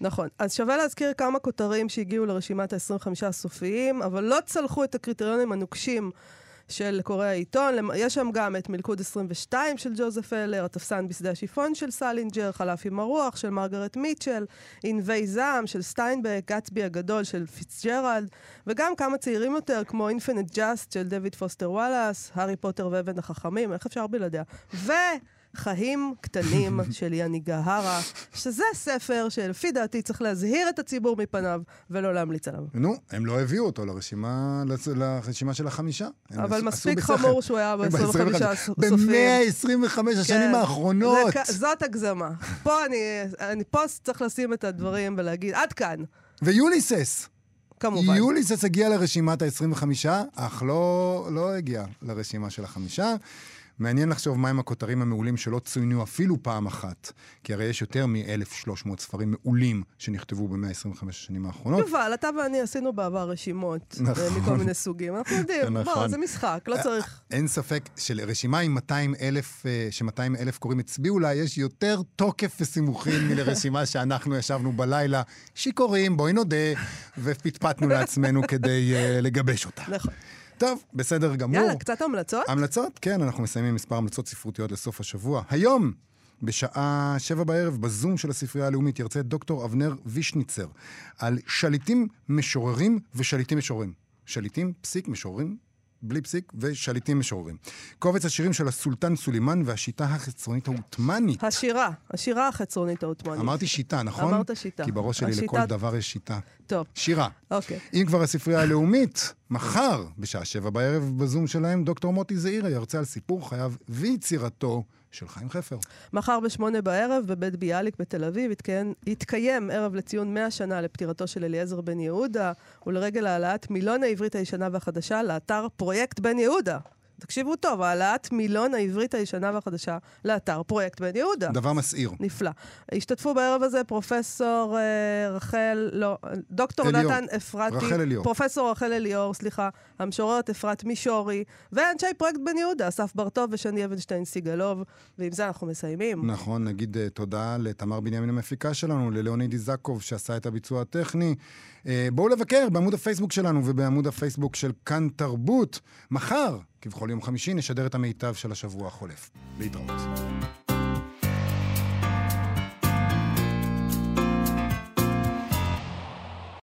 נכון. אז שווה להזכיר כמה כותרים שהגיעו לרשימת ה-25 הסופיים, אבל לא צלחו את הקריטריונים הנוקשים של קוראי העיתון. יש שם גם את מלכוד 22 של ג'וזף הלר, התפסן בשדה השיפון של סלינג'ר, חלף עם הרוח של מרגרט מיטשל, ענבי זעם של סטיינבק, גטסבי הגדול של פיצג'רלד, וגם כמה צעירים יותר, כמו Infinite Jest של דויד פוסטר וואלאס, הארי פוטר ואבן החכמים, איך אפשר בלעדיה? ו... חיים קטנים של יאנגיהארה, שזה ספר שלפי דעתי צריך להזהיר את הציבור מפניו ולא להמליץ עליו. נו, הם לא הביאו אותו לרשימה, לרשימה של החמישה. אבל מספיק. חמור שהוא היה ב-25 הסופיים. ב-125 השנים כן. האחרונות. זה זאת הגזמה. פה אני, אני פה צריך לשים את הדברים ולהגיד, עד כאן, ויוליסס. כמובן. יוליסס הגיע לרשימת ה-25, אך לא, לא הגיע לרשימה של החמישה. מעניין לחשוב מהם הכותרים המעולים שלא צוינו אפילו פעם אחת, כי הרי יש יותר מ-1,300 ספרים מעולים שנכתבו ב-125 השנים האחרונות. יובל, אתה ואני עשינו בעבר רשימות נכון. אה, מכל מיני סוגים. אנחנו יודעים, בוא, נכון. זה משחק, לא צריך... אין ספק שלרשימה עם 200 אלף, אה, ש-200 אלף קוראים הצביעו לה, יש יותר תוקף וסימוכין מלרשימה שאנחנו ישבנו בלילה, שיכורים, בואי נודה, ופטפטנו לעצמנו כדי uh, לגבש אותה. נכון. טוב, בסדר גמור. יאללה, קצת המלצות? המלצות? כן, אנחנו מסיימים מספר המלצות ספרותיות לסוף השבוע. היום, בשעה שבע בערב, בזום של הספרייה הלאומית, ירצה דוקטור אבנר וישניצר על שליטים משוררים ושליטים משוררים. שליטים, פסיק, משוררים, בלי פסיק, ושליטים משוררים. קובץ השירים של הסולטן סולימאן והשיטה החצרונית העות'מאנית. השירה, השירה החצרונית העות'מאנית. אמרתי שיטה, נכון? אמרת שיטה. כי בראש שלי לכל השיטה- דבר יש שיטה. טוב, שירה. אוקיי. אם כבר הספרייה הלאומית, מחר, בשעה שבע בערב, בזום שלהם, דוקטור מוטי זעירה ירצה על סיפור חייו ויצירתו של חיים חפר. מחר בשמונה בערב בבית ביאליק בתל אביב יתקיים, יתקיים ערב לציון 100 שנה לפטירתו של אליעזר בן יהודה, ולרגל העלאת מילון העברית הישנה והחדשה לאתר פרויקט בן יהודה. תקשיבו טוב, העלאת מילון העברית הישנה והחדשה לאתר פרויקט בן יהודה. דבר מסעיר. נפלא. השתתפו בערב הזה פרופסור אה, רחל, לא, דוקטור אליאור. נתן אפרתי. רחל אליאור. פרופסור רחל אליאור, סליחה, המשוררת אפרת מישורי, ואנשי פרויקט בן יהודה, אסף בר-טוב ושני אבנשטיין סיגלוב, ועם זה אנחנו מסיימים. נכון, נגיד uh, תודה לתמר בנימין המפיקה שלנו, ללאוניד איזקוב שעשה את הביצוע הטכני. Uh, בואו לבקר בעמוד הפייסבוק שלנו ובעמוד הפייסבוק של כאן תרבות. מחר, כבכל יום חמישי, נשדר את המיטב של השבוע החולף. להתראות.